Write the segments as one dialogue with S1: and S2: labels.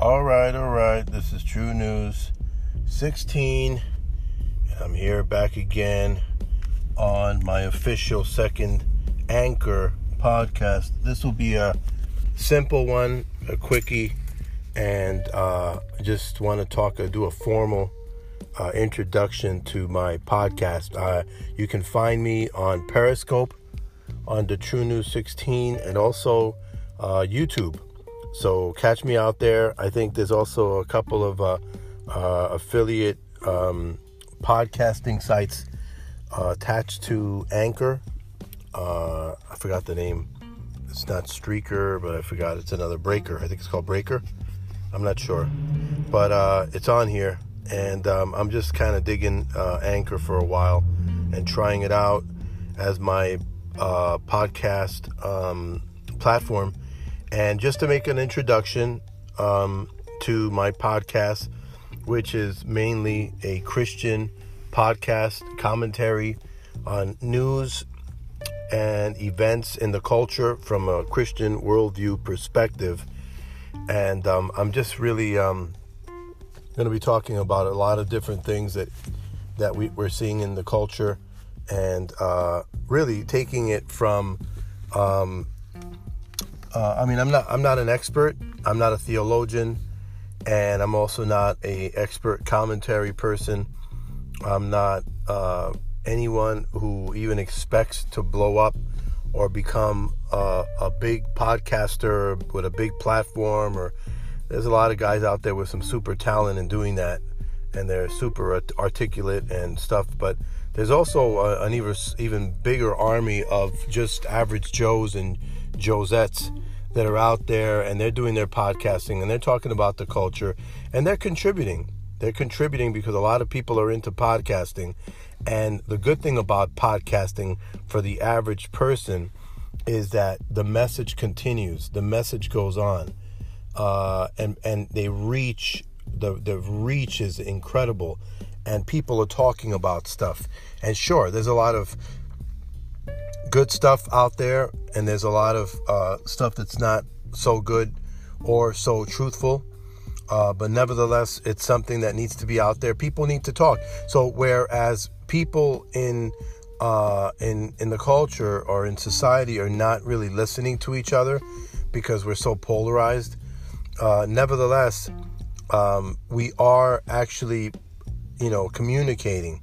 S1: All right, all right. This is True News 16. I'm here back again on my official second Anchor podcast. This will be a simple one, a quickie, and uh, just want to talk, uh, do a formal uh, introduction to my podcast. Uh, you can find me on Periscope, on the True News 16, and also uh, YouTube. So catch me out there. I think there's also a couple of uh, uh, affiliate um, podcasting sites uh, attached to Anchor. Uh, I forgot the name. It's not Streaker, but I forgot. It's another Breaker. I think it's called Breaker. I'm not sure, but uh, it's on here, and um, I'm just kind of digging uh, Anchor for a while and trying it out as my podcast um, platform and just to make an introduction um, to my podcast, which is mainly a Christian podcast commentary on news and events in the culture from a Christian worldview perspective. And um, I'm just really um, going to be talking about a lot of different things that that we, are seeing in the culture, and uh, really taking it from um, uh, I mean, I'm not I'm not an expert. I'm not a theologian, and I'm also not a expert commentary person. I'm not uh, anyone who even expects to blow up or become uh, a big podcaster with a big platform. Or there's a lot of guys out there with some super talent in doing that, and they're super articulate and stuff. But there's also a, an even even bigger army of just average Joes and Josettes that are out there and they're doing their podcasting and they're talking about the culture and they're contributing. They're contributing because a lot of people are into podcasting. And the good thing about podcasting for the average person is that the message continues, the message goes on, uh, and and they reach the the reach is incredible, and people are talking about stuff. And sure, there's a lot of good stuff out there, and there's a lot of uh, stuff that's not so good or so truthful. Uh, but nevertheless, it's something that needs to be out there. People need to talk. So whereas people in uh, in in the culture or in society are not really listening to each other because we're so polarized. Uh, nevertheless, um, we are actually, you know, communicating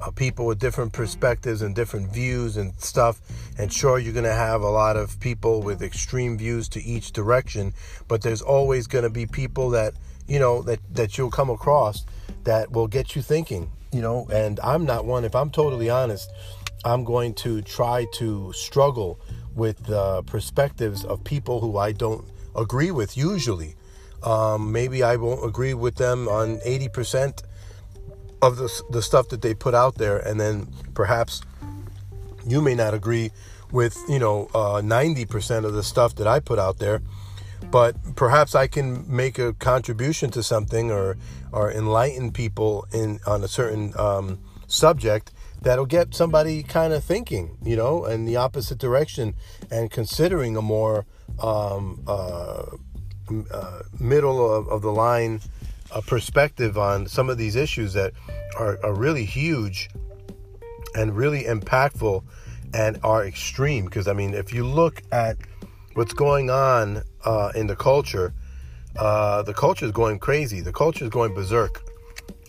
S1: uh, people with different perspectives and different views and stuff. And sure, you're going to have a lot of people with extreme views to each direction, but there's always going to be people that, you know, that, that you'll come across that will get you thinking, you know. And I'm not one, if I'm totally honest, I'm going to try to struggle with the perspectives of people who I don't agree with usually. Um, maybe I won't agree with them on 80% of the, the stuff that they put out there and then perhaps you may not agree with you know uh, 90% of the stuff that i put out there but perhaps i can make a contribution to something or or enlighten people in on a certain um, subject that'll get somebody kind of thinking you know in the opposite direction and considering a more um, uh, uh, middle of, of the line a perspective on some of these issues that are, are really huge and really impactful and are extreme. Because, I mean, if you look at what's going on uh, in the culture, uh, the culture is going crazy. The culture is going berserk.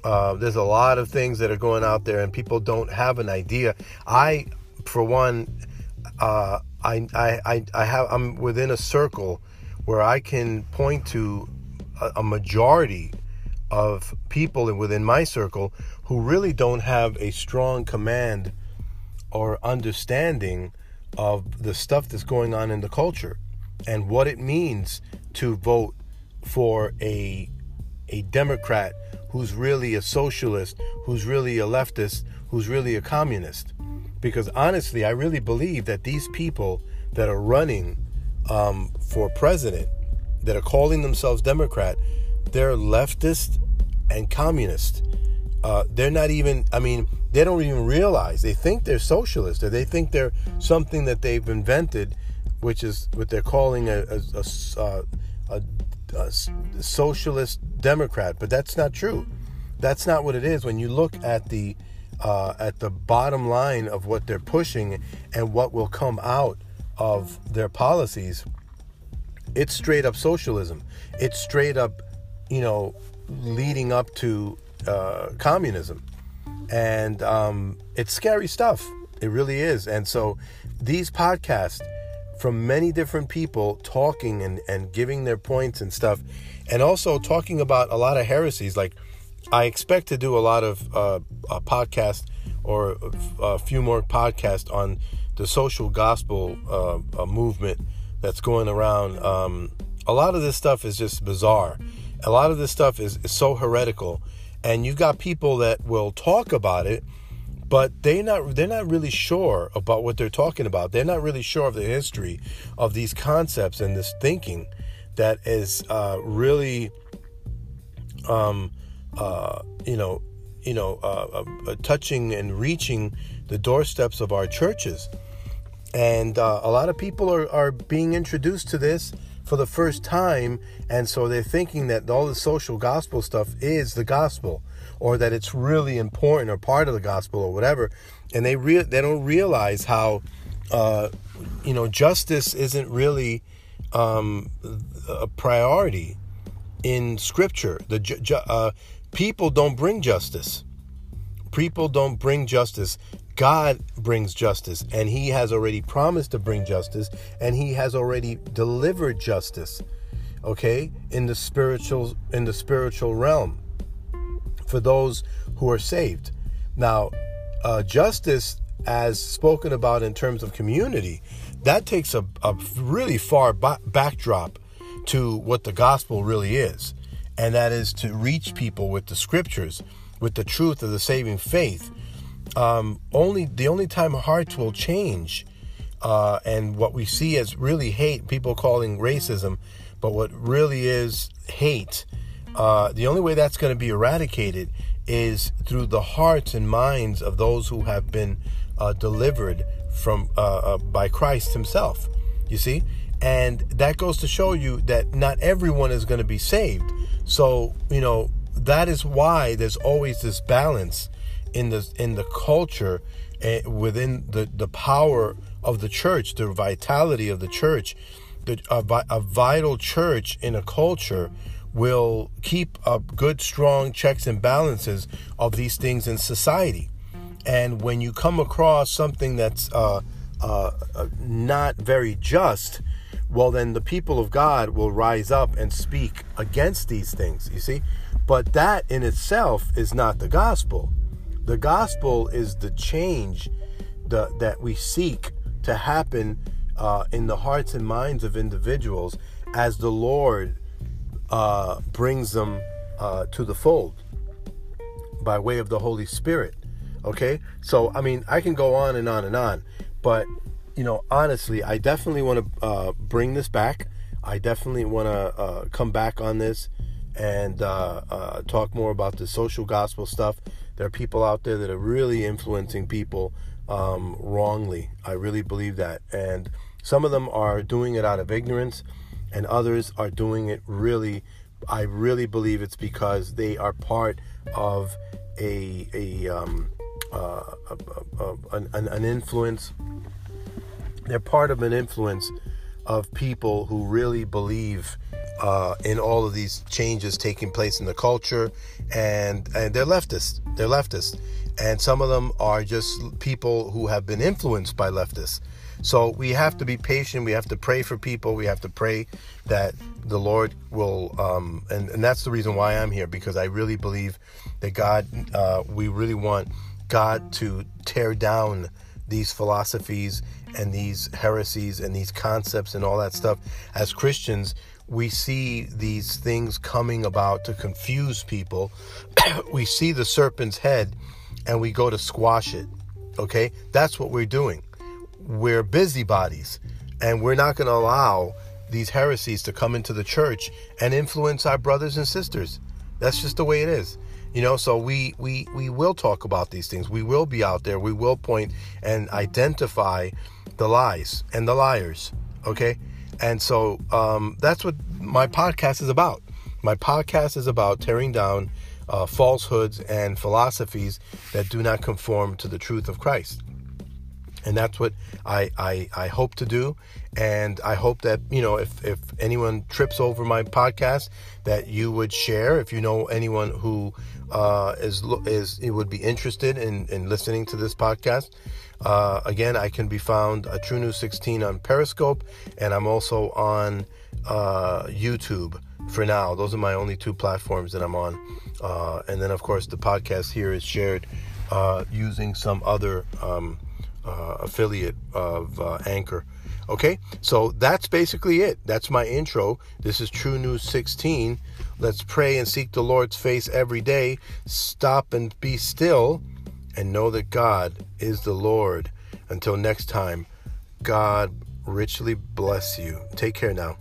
S1: Uh, there's a lot of things that are going out there, and people don't have an idea. I, for one, uh, I, I, I have I'm within a circle where I can point to a, a majority of people within my circle who really don't have a strong command or understanding of the stuff that's going on in the culture and what it means to vote for a a democrat who's really a socialist who's really a leftist who's really a communist. Because honestly i really believe that these people that are running um, for president that are calling themselves democrat they're leftist and communist. Uh, they're not even, I mean, they don't even realize. They think they're socialist or they think they're something that they've invented, which is what they're calling a, a, a, uh, a uh, socialist Democrat, but that's not true. That's not what it is. When you look at the uh, at the bottom line of what they're pushing and what will come out of their policies, it's straight up socialism. It's straight up, you know, leading up to uh, communism, and um, it's scary stuff. It really is. And so these podcasts from many different people talking and, and giving their points and stuff, and also talking about a lot of heresies. Like, I expect to do a lot of uh, a podcast or a few more podcasts on the social gospel uh, movement that's going around. Um, a lot of this stuff is just bizarre. A lot of this stuff is, is so heretical, and you've got people that will talk about it but they not they're not really sure about what they're talking about. They're not really sure of the history of these concepts and this thinking that is uh, really, um, uh, you know, you know, uh, uh touching and reaching the doorsteps of our churches. And uh, a lot of people are, are being introduced to this for the first time, and so they're thinking that all the social gospel stuff is the gospel or that it's really important or part of the gospel or whatever, and they re- they don't realize how uh, you know justice isn't really um, a priority in Scripture. The ju- ju- uh, people don't bring justice. People don't bring justice. God brings justice, and He has already promised to bring justice, and He has already delivered justice. Okay, in the spiritual in the spiritual realm for those who are saved. Now, uh, justice, as spoken about in terms of community, that takes a, a really far ba- backdrop to what the gospel really is, and that is to reach people with the scriptures, with the truth of the saving faith. Um, only the only time hearts will change, uh, and what we see as really hate, people calling racism, but what really is hate uh, the only way that's going to be eradicated is through the hearts and minds of those who have been uh, delivered from uh, uh, by Christ Himself. You see, and that goes to show you that not everyone is going to be saved. So you know that is why there's always this balance in the in the culture uh, within the the power of the church, the vitality of the church, the a, a vital church in a culture will keep up good, strong checks and balances of these things in society. And when you come across something that's uh, uh, uh, not very just, well, then the people of God will rise up and speak against these things, you see? But that in itself is not the gospel. The gospel is the change the, that we seek to happen uh, in the hearts and minds of individuals as the Lord uh, brings them uh, to the fold by way of the Holy Spirit. Okay, so I mean, I can go on and on and on, but you know, honestly, I definitely want to uh, bring this back. I definitely want to uh, come back on this and uh, talk more about the social gospel stuff. There are people out there that are really influencing people um, wrongly. I really believe that, and some of them are doing it out of ignorance and others are doing it really I really believe it's because they are part of a a, um, uh, a, a, an, an influence. They're part of an influence of people who really believe uh, in all of these changes taking place in the culture, and and they're leftists. They're leftists, and some of them are just people who have been influenced by leftists. So we have to be patient. We have to pray for people. We have to pray that the Lord will, um, and, and that's the reason why I'm here because I really believe that God, uh, we really want God to tear down these philosophies and these heresies and these concepts and all that stuff. As Christians, we see these things coming about to confuse people. we see the serpent's head and we go to squash it. Okay? That's what we're doing we're busybodies and we're not going to allow these heresies to come into the church and influence our brothers and sisters. That's just the way it is. You know, so we we we will talk about these things. We will be out there. We will point and identify the lies and the liars, okay? And so um, that's what my podcast is about. My podcast is about tearing down uh, falsehoods and philosophies that do not conform to the truth of Christ. And that's what I, I, I hope to do. And I hope that, you know, if, if anyone trips over my podcast, that you would share. If you know anyone who uh, is is would be interested in, in listening to this podcast, uh, again, I can be found at True News 16 on Periscope, and I'm also on uh, YouTube for now. Those are my only two platforms that I'm on. Uh, and then, of course, the podcast here is shared uh, using some other um, uh, affiliate of Anchor. Okay, so that's basically it. That's my intro. This is True News 16. Let's pray and seek the Lord's face every day. Stop and be still and know that God is the Lord. Until next time, God richly bless you. Take care now.